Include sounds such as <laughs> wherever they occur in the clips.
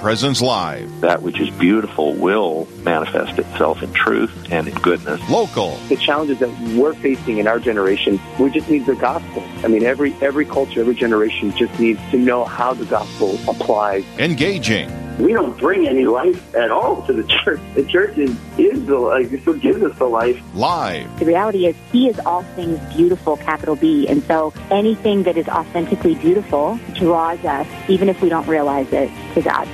Presence Live. That which is beautiful will manifest itself in truth and in goodness. Local. The challenges that we're facing in our generation, we just need the gospel. I mean, every every culture, every generation just needs to know how the gospel applies. Engaging. We don't bring any life at all to the <laughs> church. The church is, is the life. It's what gives us the life. Live. The reality is, He is all things beautiful, capital B. And so anything that is authentically beautiful draws us, even if we don't realize it, to God.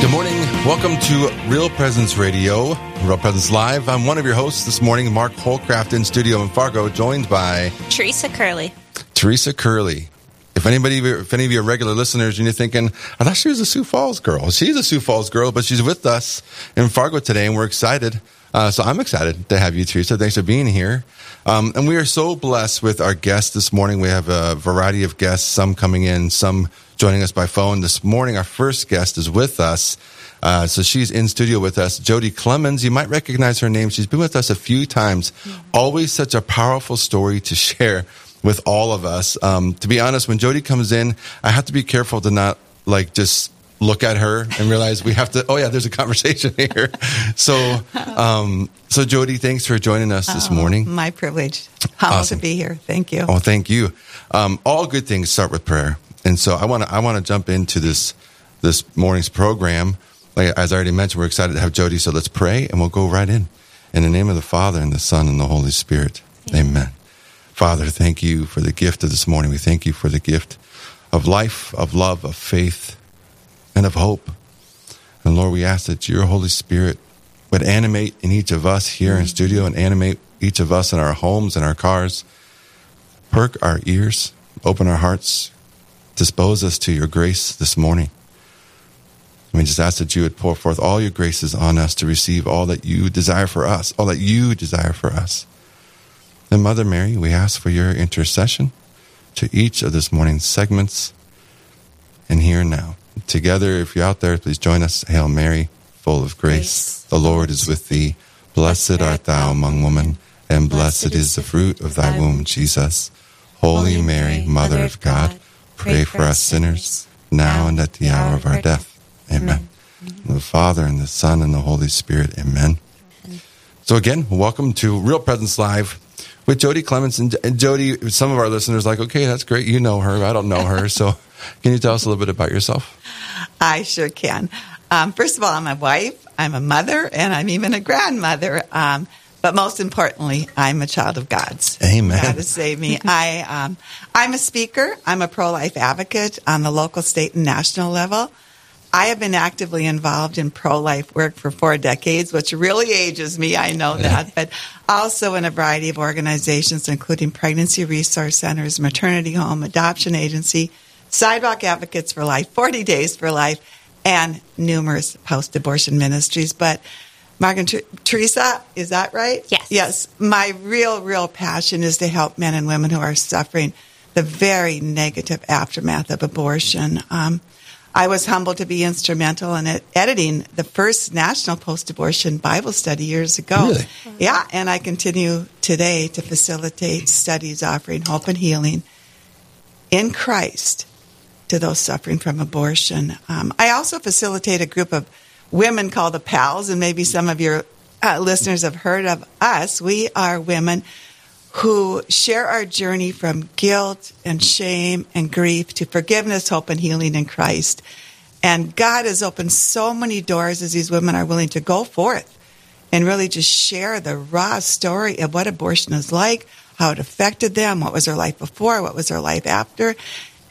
Good morning. Welcome to Real Presence Radio, Real Presence Live. I'm one of your hosts this morning, Mark Holcraft in studio in Fargo, joined by Teresa Curley. Teresa Curley. If anybody, if any of you are regular listeners and you're thinking, I thought she was a Sioux Falls girl. She's a Sioux Falls girl, but she's with us in Fargo today and we're excited. Uh, so I'm excited to have you, Teresa. Thanks for being here. Um, and we are so blessed with our guests this morning. We have a variety of guests, some coming in, some joining us by phone. This morning, our first guest is with us. Uh, so she's in studio with us, Jody Clemens. You might recognize her name. She's been with us a few times. Always such a powerful story to <laughs> share with all of us. Um, to be honest, when Jody comes in, I have to be careful to not like just look at her and realize we have to. Oh yeah, there's a conversation <laughs> here. So, um, so Jody, thanks for joining us this Oh, morning. My privilege. Humbled Awesome. to be here. Thank you. Oh, thank you. Um, all good things start with prayer, and so I want to I want to jump into this this morning's program. Like as I already mentioned, we're excited to have Jody. So let's pray, and we'll go right in. In the name of the Father and the Son and the Holy Spirit. Amen. Father, thank you for the gift of this morning. We thank you for the gift of life, of love, of faith, and of hope. And Lord, we ask that your Holy Spirit would animate in each of us here in studio and animate each of us in our homes and our cars. Perk our ears, open our hearts, dispose us to your grace this morning. We just ask that you would pour forth all your graces on us to receive all that you desire for us, all that you desire for us. And Mother Mary, we ask for your intercession to each of this morning's segments and here and now. Together, if you're out there, please join us. Hail Mary, full of grace. The Lord is with thee. Blessed art thou among women, and blessed is the fruit of thy womb, Jesus. Holy Mary, Mother of God, pray for us sinners, now and at the hour of our death. Amen. The Father, and the Son, and the Holy Spirit. Amen. So again, welcome to Real Presence Live with Jody Clements. And, Jody, some of our listeners are like, okay, that's great. You know her. I don't know her. So <laughs> can you tell us a little bit about yourself? I sure can. Um, first of all, I'm a wife, I'm a mother, and I'm even a grandmother. Um, but most importantly, I'm a child of God's. Amen. God has saved me. <laughs> I, um, I'm a speaker. I'm a pro-life advocate on the local, state, and national level. I have been actively involved in pro-life work for four decades, which really ages me. I know that, but also in a variety of organizations, including pregnancy resource centers, maternity home, adoption agency, sidewalk advocates for life, 40 days for life, and numerous post-abortion ministries. But Mark and Ter- Teresa, is that right? Yes. Yes. My real, real passion is to help men and women who are suffering the very negative aftermath of abortion. Um, I was humbled to be instrumental in it, editing the first national post-abortion Bible study years ago. Really? Yeah, and I continue today to facilitate studies offering hope and healing in Christ to those suffering from abortion. Um, I also facilitate a group of women call the Pals, and maybe some of your uh, listeners have heard of us. We are women who share our journey from guilt and shame and grief to forgiveness, hope, and healing in Christ. And God has opened so many doors as these women are willing to go forth and really just share the raw story of what abortion is like, how it affected them, what was their life before, what was their life after.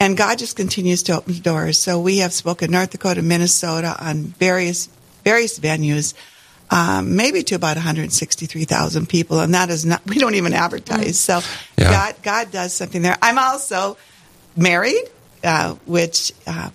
And God just continues to open doors. So we have spoken North Dakota, Minnesota on various various venues, um, maybe to about 163,000 people, and that is not <laughs> we don't even advertise. So Yeah. God God does something there. I'm also married, uh, which uh,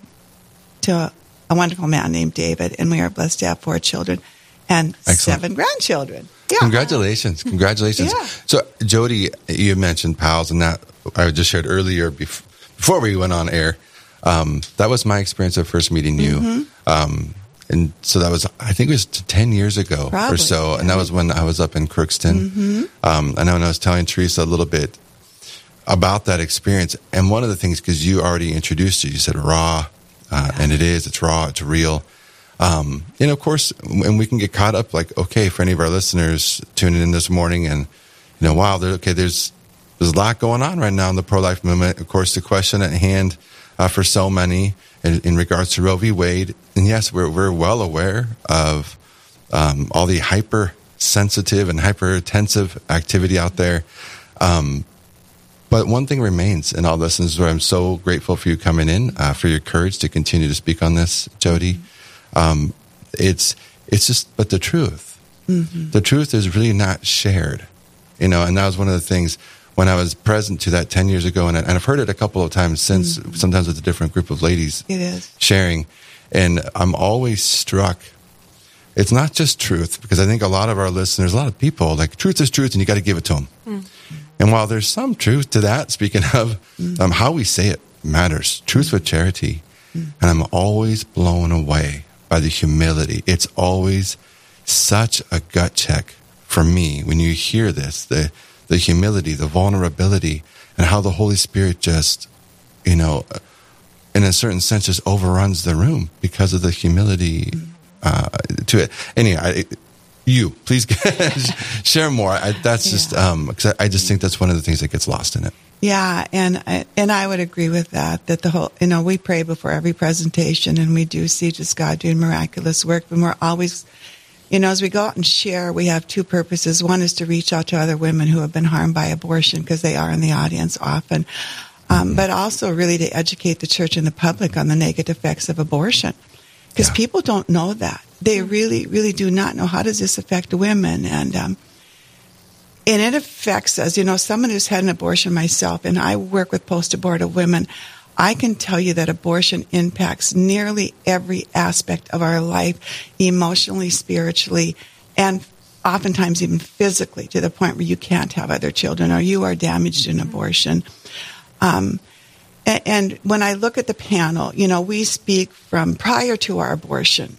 to a, wonderful man named David, and we are blessed to have four children and Excellent. seven grandchildren. Yeah. Congratulations. Congratulations. Yeah. So, Jody, you mentioned pals, and that I just shared earlier bef- before we went on air. Um, that was my experience of first meeting you. Mm-hmm. Um, and so that was, I think it was 10 years ago or Probably, so. And that was when I was up in Crookston. Mm-hmm. Um, I know, and I was telling Teresa a little bit about that experience. And one of the things, because you already introduced it, you said raw, uh, and it is, it's raw, it's real. Um, and of course, and we can get caught up like, okay, for any of our listeners tuning in this morning and, you know, wow, okay, there's, there's a lot going on right now in the pro life movement. Of course, the question at hand uh, for so many in, in, regards to Roe v. Wade. And yes, we're, we're well aware of um, all the hypersensitive and hypertensive activity out there. Um, but one thing remains in all this, and this is where I'm so grateful for you coming in, uh, for your courage to continue to speak on this, Jody. Um, it's it's just, but the truth, mm-hmm. the truth is really not shared, you know. And that was one of the things when I was present to that ten years ago, and, I, have heard it a couple of times since. Mm-hmm. Sometimes with a different group of ladies, it is sharing, and I'm always struck. It's not just truth because I think a lot of our listeners, a lot of people, like truth is truth, and you got to give it to them. Mm-hmm. And while there's some truth to that, speaking <laughs> of mm-hmm. um, how we say it matters, truth with charity, mm-hmm. and I'm always blown away by the humility. It's always such a gut check for me when you hear this the, the humility, the vulnerability, and how the Holy Spirit just, you know, in a certain sense, just overruns the room because of the humility uh, to it. Anyway, I, you please <laughs> share more. I, that's yeah. just um, cause I, I just think that's one of the things that gets lost in it. Yeah, and I, and I would agree with that. That the whole, you know, we pray before every presentation, and we do see just God doing miraculous work. But we're always, you know, as we go out and share, we have two purposes. One is to reach out to other women who have been harmed by abortion because they are in the audience often, um, but also really to educate the church and the public on the negative effects of abortion because yeah. people don't know that. They really, really do not know how does this affect women and. Um, and it affects us. You know, someone who's had an abortion myself, and I work with post abortive women. I can tell you that abortion impacts nearly every aspect of our life, emotionally, spiritually, and oftentimes even physically, to the point where you can't have other children or you are damaged in abortion. Um, and, and when I look at the panel, you know, we speak from prior to our abortion.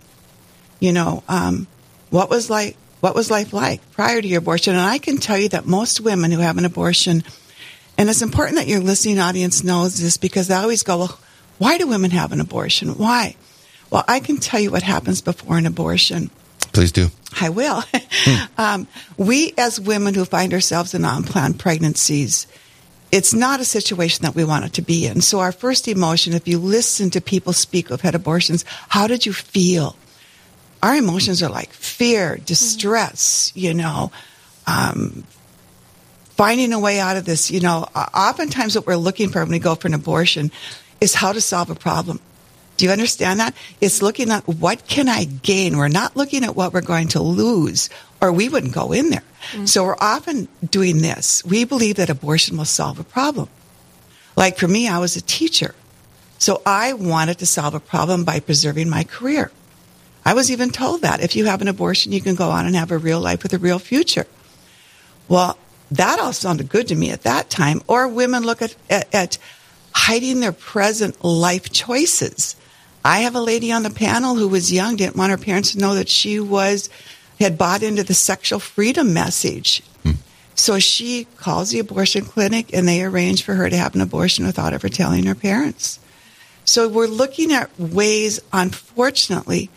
You know, um, what was like what was life like prior to your abortion? And I can tell you that most women who have an abortion, and it's important that your listening audience knows this because they always go, well, why do women have an abortion? Why? Well, I can tell you what happens before an abortion. Please do. I will. Hmm. <laughs> um, we, as women who find ourselves in unplanned pregnancies, it's not a situation that we wanted to be in. So, our first emotion, if you listen to people speak who've had abortions, how did you feel? our emotions are like fear, distress, you know, um, finding a way out of this. You know, oftentimes what we're looking for when we go for an abortion is how to solve a problem. Do you understand that? It's looking at what can I gain? We're not looking at what we're going to lose, or we wouldn't go in there. Mm-hmm. So we're often doing this. We believe that abortion will solve a problem. Like for me, I was a teacher. So I wanted to solve a problem by preserving my career. I was even told that if you have an abortion, you can go on and have a real life with a real future. Well, that all sounded good to me at that time. Or women look at, at, at hiding their present life choices. I have a lady on the panel who was young, didn't want her parents to know that she was, had bought into the sexual freedom message. Hmm. So she calls the abortion clinic and they arrange for her to have an abortion without ever telling her parents. So we're looking at ways, unfortunately,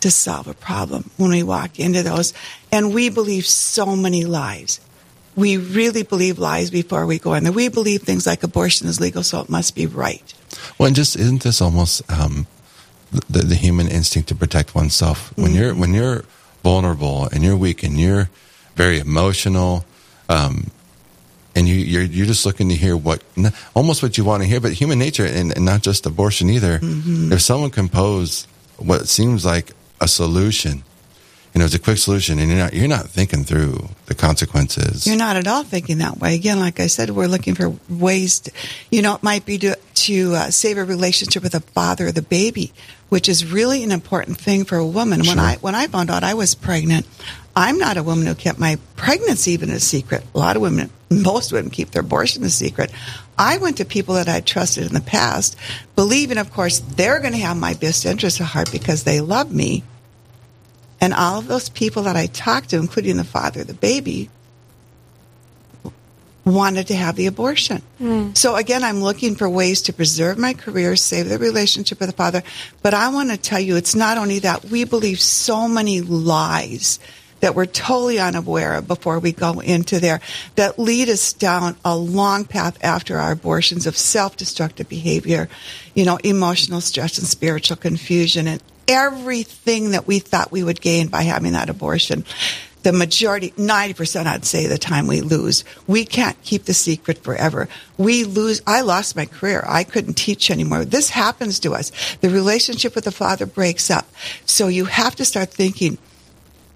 to solve a problem when we walk into those. And we believe so many lies. We really believe lies before we go in there. We believe things like abortion is legal, so it must be right. Well, and just isn't this almost um, the, the human instinct to protect oneself when mm-hmm. you're when you're vulnerable and you're weak and you're very emotional, um, and you, you're you're just looking to hear what almost what you want to hear, but human nature and, and not just abortion either. Mm-hmm. If someone can pose what seems like a solution. You know, it's a quick solution, and you're not you're not thinking through the consequences. You're not at all thinking that way. Again, like I said, we're looking for ways. To, you know, it might be to to uh, save a relationship with the father of the baby, which is really an important thing for a woman. Sure. When I when I found out I was pregnant, I'm not a woman who kept my pregnancy even a secret. A lot of women, most women, keep their abortion a secret. I went to people that I trusted in the past, believing, of course, they're going to have my best interest at heart because they love me. And all of those people that I talked to, including the father of the baby, wanted to have the abortion. Hmm. So again, I'm looking for ways to preserve my career, save the relationship with the father. But I want to tell you, it's not only that we believe so many lies that we're totally unaware of before we go into there that lead us down a long path after our abortions of self-destructive behavior, you know, emotional stress and spiritual confusion and everything that we thought we would gain by having that abortion the majority, 90% I'd say the time we lose. We can't keep the secret forever. We lose, I lost my career. I couldn't teach anymore. This happens to us. The relationship with the father breaks up. So you have to start thinking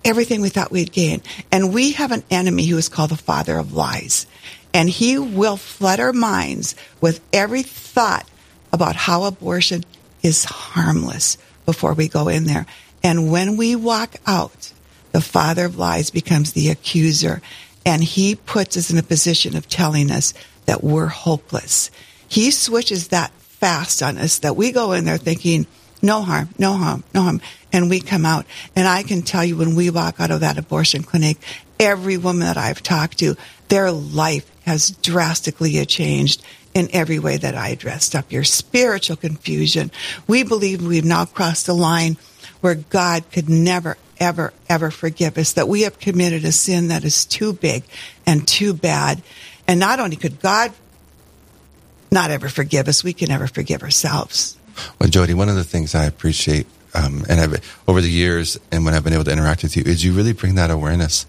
everything we thought we'd gain. And we have an enemy who is called the father of lies. And he will flood our minds with every thought about how abortion is harmless before we go in there. And when we walk out, the father of lies becomes the accuser and he puts us in a position of telling us that we're hopeless. He switches that fast on us that we go in there thinking, no harm, no harm, no harm. And we come out. And I can tell you when we walk out of that abortion clinic, every woman that I've talked to, their life has drastically changed in every way that I dressed up your spiritual confusion. We believe we've now crossed the line where God could never, ever, ever forgive us, that we have committed a sin that is too big and too bad. And not only could God not ever forgive us, we can never forgive ourselves. Well, Jody, one of the things I appreciate, um, and I've, over the years, and when I've been able to interact with you, is you really bring that awareness,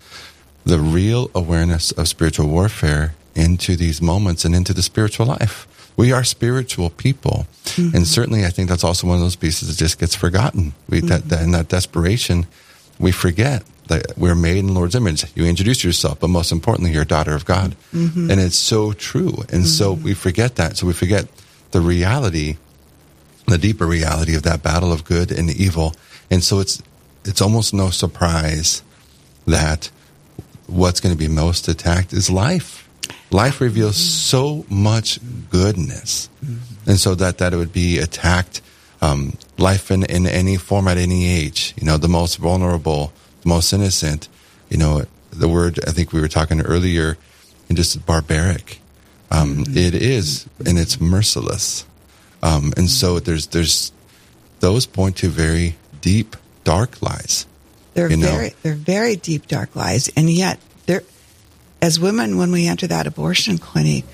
the real awareness of spiritual warfare into these moments and into the spiritual life. We are spiritual people, mm-hmm. and certainly, I think that's also one of those pieces that just gets forgotten. We mm-hmm. that, that in that desperation, we forget that we're made in the Lord's image. You introduce yourself, but most importantly, you're a daughter of God, mm-hmm. and it's so true. And so we forget that. So we forget the reality the deeper reality of that battle of good and evil. And so it's it's almost no surprise that what's going to be most attacked is life. Life reveals so much goodness, and so that that it would be attacked. Um, life in, in any form at any age, you know, the most vulnerable, the most innocent, you know, the word I think we were talking earlier, and just barbaric. Um, mm-hmm. it is, and it's merciless. Um, and so there's there's those point to very deep, dark lies. They're very know? they're very deep, dark lies, and yet they're as women when we enter that abortion clinic,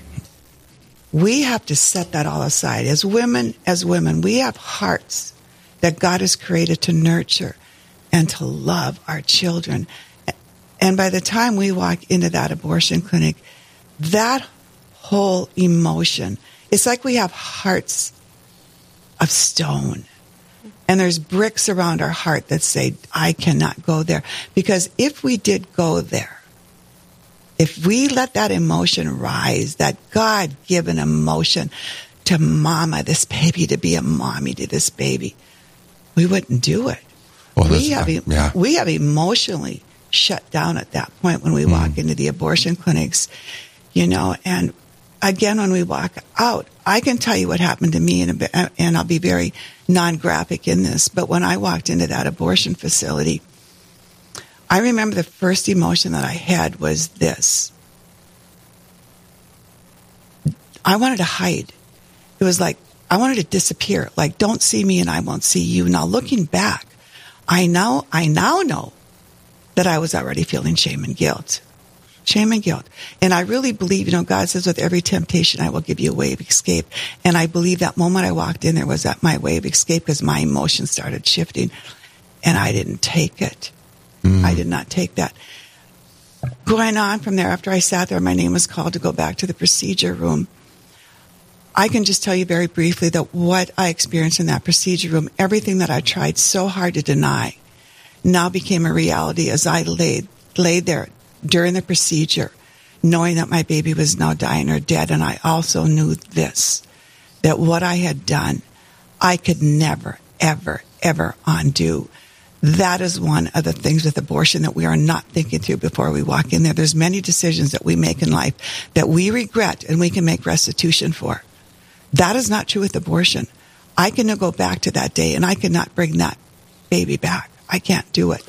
we have to set that all aside. As women, as women, we have hearts that God has created to nurture and to love our children. And by the time we walk into that abortion clinic, that whole emotion, it's like we have hearts of stone. And there's bricks around our heart that say, I cannot go there. Because if we did go there, if we let that emotion rise, that God given emotion to mama this baby, to be a mommy to this baby, we wouldn't do it. Well, we, have, uh, yeah. we have emotionally shut down at that point when we mm. walk into the abortion clinics, you know, and again, when we walk out, I can tell you what happened to me, and, and I'll be very non-graphic in this. But when I walked into that abortion facility, I remember the first emotion that I had was this. I wanted to hide. It was like I wanted to disappear. Like, don't see me, and I won't see you. Now, looking back, I now I now know that I was already feeling shame and guilt shame and guilt. And I really believe, you know, God says with every temptation, I will give you a way of escape. And I believe that moment I walked in there was that my way of escape because my emotions started shifting and I didn't take it. Mm. I did not take that. Going on from there, after I sat there, my name was called to go back to the procedure room. I can just tell you very briefly that what I experienced in that procedure room, everything that I tried so hard to deny, now became a reality as I laid laid there during the procedure, knowing that my baby was now dying or dead. And I also knew this, that what I had done, I could never, ever, ever undo. That is one of the things with abortion that we are not thinking through before we walk in there. There's many decisions that we make in life that we regret and we can make restitution for. That is not true with abortion. I can go back to that day and I cannot bring that baby back. I can't do it.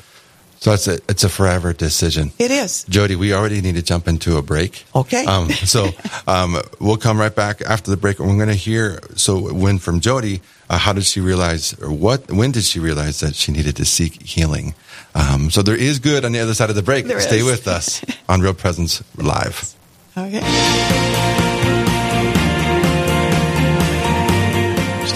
So it's a it's a forever decision. It is. Jody, we already need to jump into a break. Okay. Um, so <laughs> um, we'll come right back after the break. We're going to hear so when from Jody, uh, how did she realize, or what? When did she realize that she needed to seek healing? Um, so there is good on the other side of the break. There Stay is. with us <laughs> on Real Presence Live. Okay.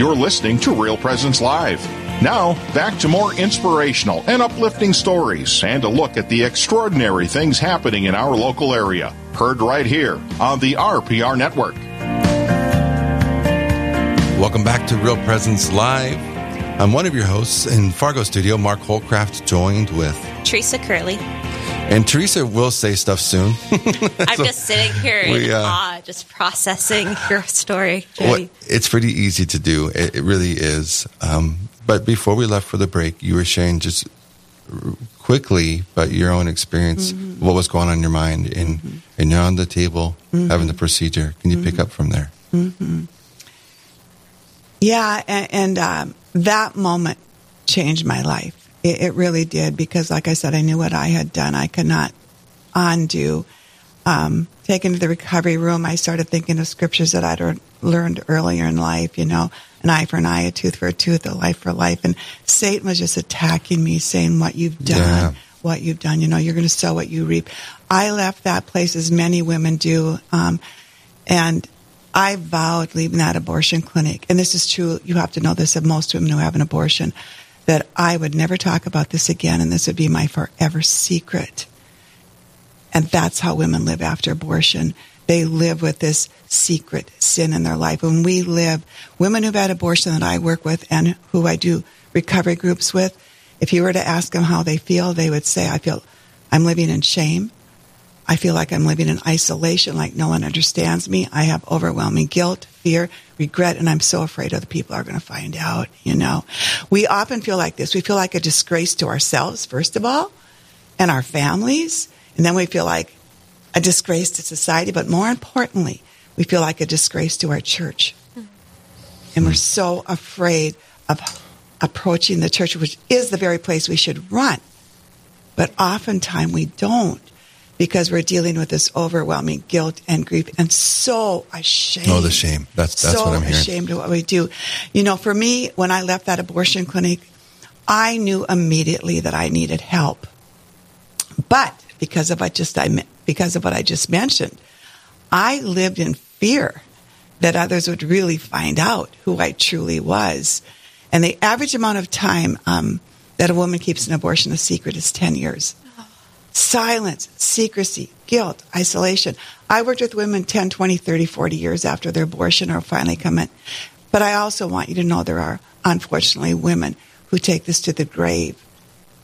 You're listening to Real Presence Live. Now, back to more inspirational and uplifting stories and a look at the extraordinary things happening in our local area. Heard right here on the RPR Network. Welcome back to Real Presence Live. I'm one of your hosts in Fargo Studio, Mark Holcraft, joined with Teresa Curley. And Teresa will say stuff soon. <laughs> I'm So just sitting here we, in uh, awe, just processing your story, Well, it's pretty easy to do. It, it really is. Um, but before we left for the break, you were sharing just quickly about your own experience, Mm-hmm. what was going on in your mind, and and you're on the table having the procedure. Can you pick up from there? hmm Yeah, and, and um, that moment changed my life. It, it really did because, like I said, I knew what I had done. I could not undo. Um, taken to the recovery room, I started thinking of scriptures that I'd learned earlier in life. You know, an eye for an eye, a tooth for a tooth, a life for life. And Satan was just attacking me, saying, "What you've done." Yeah. what you've done. You know, you're going to sow what you reap. I left that place as many women do. Um, and I vowed leaving that abortion clinic. And this is true. You have to know this of most women who have an abortion that I would never talk about this again. And this would be my forever secret. And that's how women live after abortion. They live with this secret sin in their life. When we live, women who've had abortion that I work with and who I do recovery groups with, if you were to ask them how they feel, they would say, I feel I'm living in shame. I feel like I'm living in isolation, like no one understands me. I have overwhelming guilt, fear, regret, and I'm so afraid other people are going to find out, you know. We often feel like this. We feel like a disgrace to ourselves, first of all, and our families. And then we feel like a disgrace to society. But more importantly, we feel like a disgrace to our church. And we're so afraid of approaching the church, which is the very place we should run. But oftentimes we don't because we're dealing with this overwhelming guilt and grief and so ashamed. Oh, the shame. That's that's so what I'm hearing. So ashamed of what we do. You know, for me, when I left that abortion clinic, I knew immediately that I needed help. But because of what just I because of what I just mentioned, I lived in fear that others would really find out who I truly was. And the average amount of time um, that a woman keeps an abortion a secret is 10 years. Silence, secrecy, guilt, isolation. I worked with women 10, 20, 30, 40 years after their abortion or finally come in. But I also want you to know there are, unfortunately, women who take this to the grave,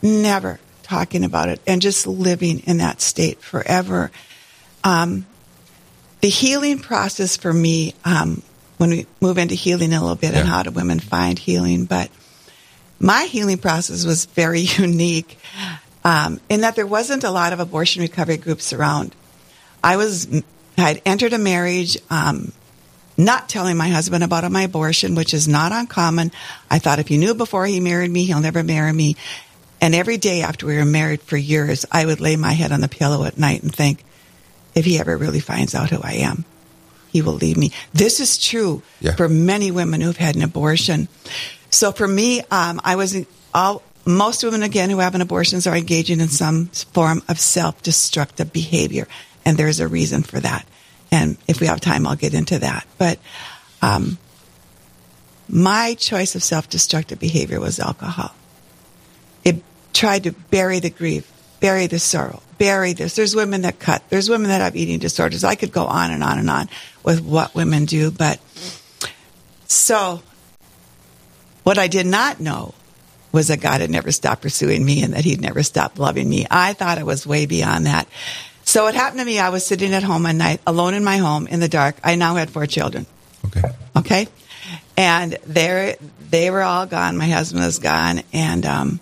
never talking about it and just living in that state forever. Um, the healing process for me, um, when we move into healing a little bit Yeah. and how do women find healing, but my healing process was very <laughs> unique um, in that there wasn't a lot of abortion recovery groups around. I was had entered a marriage, um, not telling my husband about my abortion, which is not uncommon. I thought if he knew before he married me, he'll never marry me. And every day after we were married for years, I would lay my head on the pillow at night and think, if he ever really finds out who I am, he will leave me. This is true Yeah. for many women who've had an abortion. So for me, um, I was all most women again who have an abortions are engaging in some form of self-destructive behavior, and there's a reason for that. And if we have time, I'll get into that. But um, my choice of self-destructive behavior was alcohol. It tried to bury the grief, bury the sorrow, bury this. There's women that cut. There's women that have eating disorders. I could go on and on and on with what women do, but so what I did not know was that God had never stopped pursuing me and that he'd never stopped loving me. I thought it was way beyond that. So it happened to me, I was sitting at home one night, alone in my home in the dark. I now had four children. Okay. Okay. And they they were all gone. My husband was gone. And um,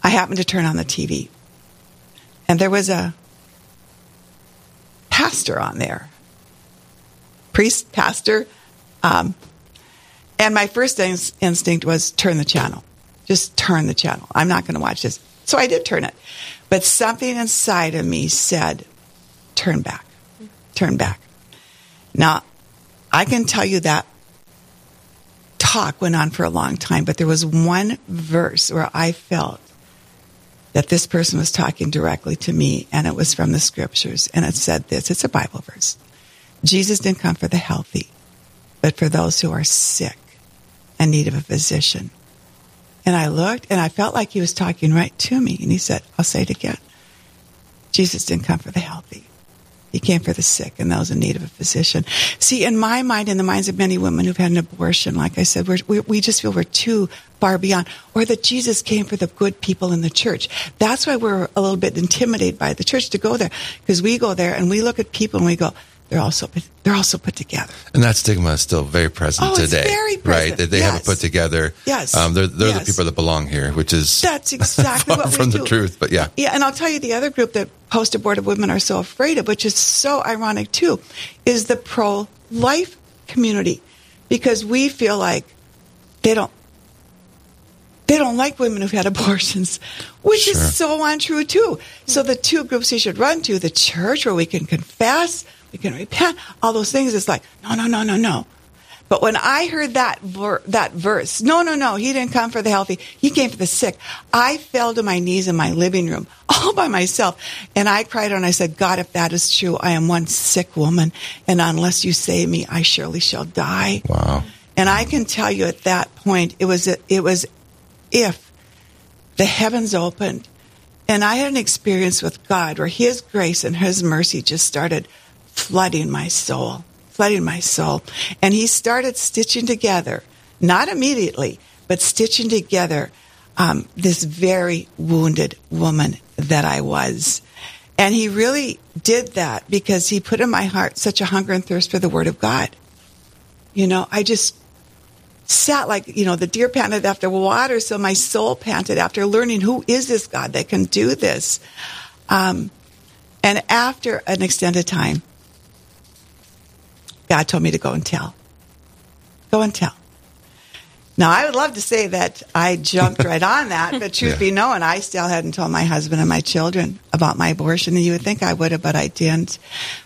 I happened to turn on the TV. And there was a pastor on there. Priest, pastor. Um, and my first ins- instinct was turn the channel. Just turn the channel. I'm not going to watch this. So I did turn it. But something inside of me said, turn back. Turn back. Now, I can tell you that talk went on for a long time, but there was one verse where I felt that this person was talking directly to me, and it was from the scriptures. And it said this it's a Bible verse Jesus didn't come for the healthy, but for those who are sick and need of a physician. And I looked and I felt like he was talking right to me. And he said, I'll say it again. Jesus didn't come for the healthy. He came for the sick and those in need of a physician. See, in my mind, in the minds of many women who've had an abortion, like I said, we, we just feel we're too far beyond, or that Jesus came for the good people in the church. That's why we're a little bit intimidated by the church to go there, because we go there and we look at people and we go, they're also put, they're also put together. And that stigma is still very present Oh, it's today, very right? present. That they have Yes. it put together. Yes. um, they're they're the people that belong here, which is That's <laughs> exactly what we from do. the truth. But yeah, Yeah, and I'll tell you the other group that post abortive women are so afraid of, which is so ironic too, is the pro life community. Because we feel like they don't they don't like women who've had <laughs> abortions, which Sure. is so untrue too. So the two groups you should run to, the church where we can confess, we can repent, all those things, it's like, no, no, no, no, no. But when I heard that ver- that verse, no, no, no, he didn't come for the healthy. He came for the sick. I fell to my knees in my living room <laughs> all by myself. And I cried and I said, God, if that is true, I am one sick woman. And unless you save me, I surely shall die. wow. And I can tell you at that point, it was, it was if the heavens opened and I had an experience with God where His grace and His mercy just started flooding my soul, flooding my soul. And He started stitching together, not immediately, but stitching together um, this very wounded woman that I was. And He really did that because He put in my heart such a hunger and thirst for the Word of God. You know, I just sat like, you know, the deer panted after water, so my soul panted after learning who is this God that can do this. Um, and after an extended time, God told me to go and tell. Go and tell. Now, I would love to say that I jumped <laughs> right on that, but truth Yeah. be known, I still hadn't told my husband and my children about my abortion. And you would think I would have, but I didn't.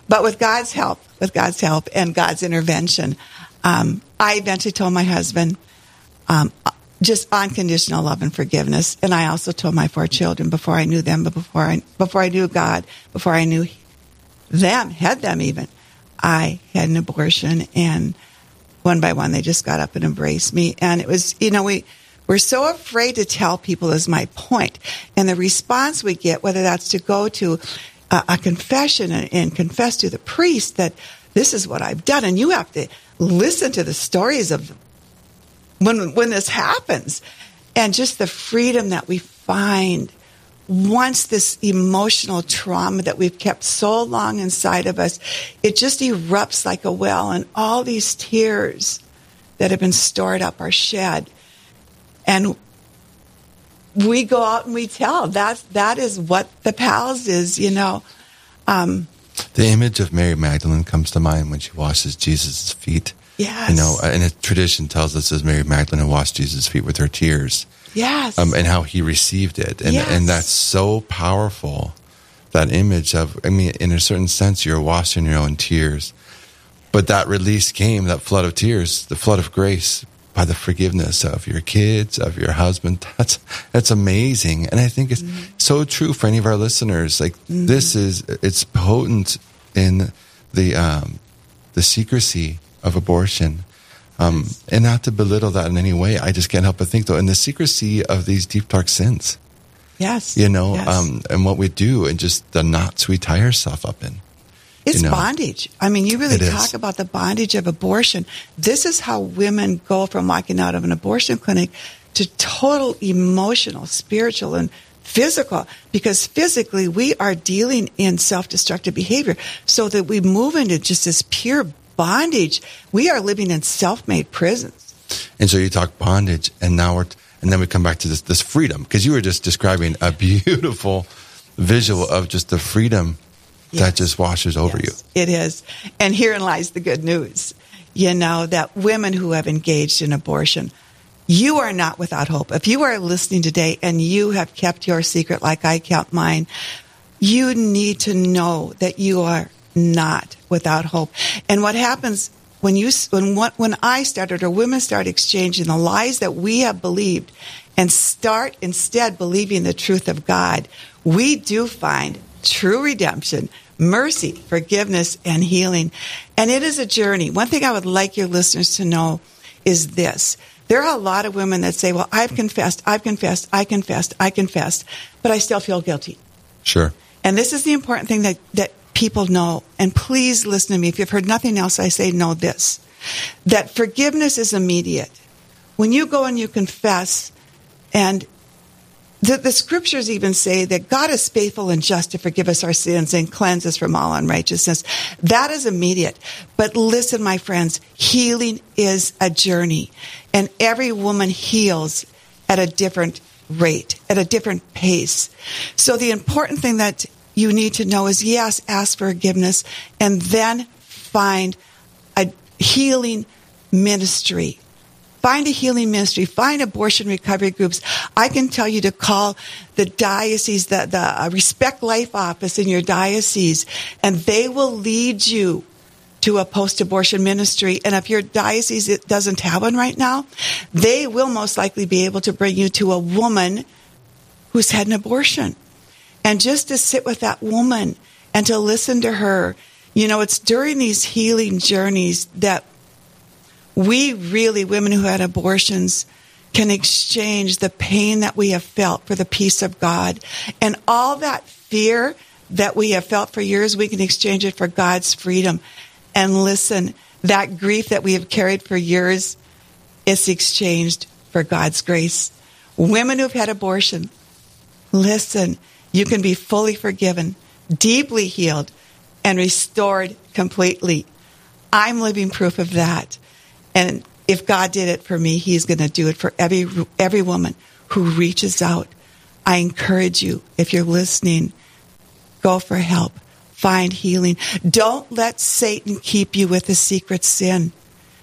But with God's help, with God's help and God's intervention, um, I eventually told my husband, um, just unconditional love and forgiveness. And I also told my four children before I knew them, but before I before I knew God, before I knew them, had them even, I had an abortion, and one by one they just got up and embraced me. And it was, you know, we we're so afraid to tell people is my point, and the response we get, whether that's to go to a, a confession and, and confess to the priest that this is what I've done, and you have to listen to the stories of when when this happens, and just the freedom that we find once this emotional trauma that we've kept so long inside of us, it just erupts like a well, and all these tears that have been stored up are shed, and we go out and we tell. That that is what the pals is, you know. Um, the image of Mary Magdalene comes to mind when she washes Jesus' feet. Yes. You know, and a tradition tells us as Mary Magdalene washed Jesus' feet with her tears. Yes. Um, and how he received it. And, yes. and that's so powerful. That image of, I mean, in a certain sense, you're washing your own tears. But that release came, that flood of tears, the flood of grace by the forgiveness of your kids, of your husband. <laughs> That's, that's amazing. And I think it's mm-hmm. so true for any of our listeners. Like mm-hmm. this is, it's potent in the, um, the secrecy of abortion. Um, and not to belittle that in any way, I just can't help but think though, in the secrecy of these deep dark sins. Yes. You know, yes. um, and what we do and just the knots we tie ourselves up in. It's you know? bondage. I mean, you really It talk is. about the bondage of abortion. This is how women go from walking out of an abortion clinic to total emotional, spiritual, and physical. Because physically, we are dealing in self destructive behavior so that we move into just this pure bondage. We are living in self made prisons. And so you talk bondage, and now we're, and then we come back to this, this freedom, because you were just describing a <laughs> beautiful visual of just the freedom that just washes over Yes, It is. And herein lies the good news. You know, that women who have engaged in abortion, you are not without hope. If you are listening today and you have kept your secret like I kept mine, you need to know that you are not without hope. And what happens when you when what when I started or women start exchanging the lies that we have believed and start instead believing the truth of God, we do find true redemption, mercy, forgiveness, and healing. And it is a journey. One thing I would like your listeners to know is this. There are a lot of women that say, well, I've confessed, I've confessed, I confessed, I confessed, but I still feel guilty. Sure. And this is the important thing that, that people know. And please listen to me. If you've heard nothing else, I say know this. That forgiveness is immediate. When you go and you confess, and the, the scriptures even say that God is faithful and just to forgive us our sins and cleanse us from all unrighteousness. That is immediate. But listen, my friends, healing is a journey. And every woman heals at a different rate, at a different pace. So the important thing that you need to know is yes, ask for forgiveness and then find a healing ministry. Find a healing ministry. Find abortion recovery groups. I can tell you to call the diocese, the, the uh, Respect Life office in your diocese, and they will lead you to a post-abortion ministry. And if your diocese doesn't have one right now, they will most likely be able to bring you to a woman who's had an abortion. And just to sit with that woman and to listen to her, you know, it's during these healing journeys that we really, women who had abortions, can exchange the pain that we have felt for the peace of God. And all that fear that we have felt for years, we can exchange it for God's freedom. And listen, that grief that we have carried for years is exchanged for God's grace. Women who've had abortion, listen, you can be fully forgiven, deeply healed, and restored completely. I'm living proof of that. And if God did it for me, He's going to do it for every, every woman who reaches out. I encourage you, if you're listening, go for help. Find healing. Don't let Satan keep you with the secret sin.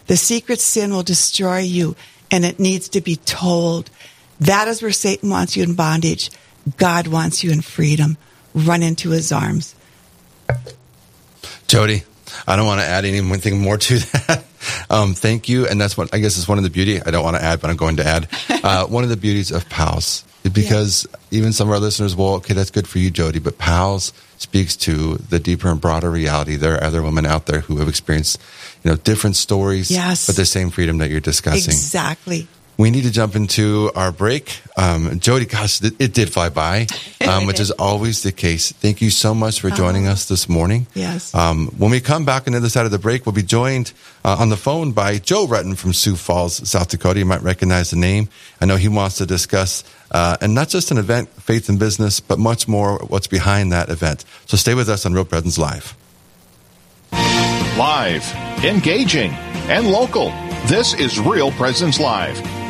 The secret sin will destroy you and it needs to be told. That is where Satan wants you in bondage. God wants you in freedom. Run into his arms. Jody, I don't want to add anything more to <laughs> that. Um, thank you. And that's what I guess is one of the beauty. I don't want to add, but I'm going to add. <laughs> Uh, one of the beauties of PALS because even some of our listeners will, okay, that's good for you, Jody, but PALS speaks to the deeper and broader reality. There are other women out there who have experienced, you know, different stories, Yes. but the same freedom that you're discussing. Exactly. We need to jump into our break. Um, Jody, gosh, it, it did fly by, um, which <laughs> is always the case. Thank you so much for joining us this morning. Yes. Um, when we come back on the other side of the break, we'll be joined uh, on the phone by Joe Retton from Sioux Falls, South Dakota. You might recognize the name. I know he wants to discuss, uh, and not just an event, faith and business, but much more what's behind that event. So stay with us on Real Presence Live. Live, engaging, and local. This is Real Presence Live,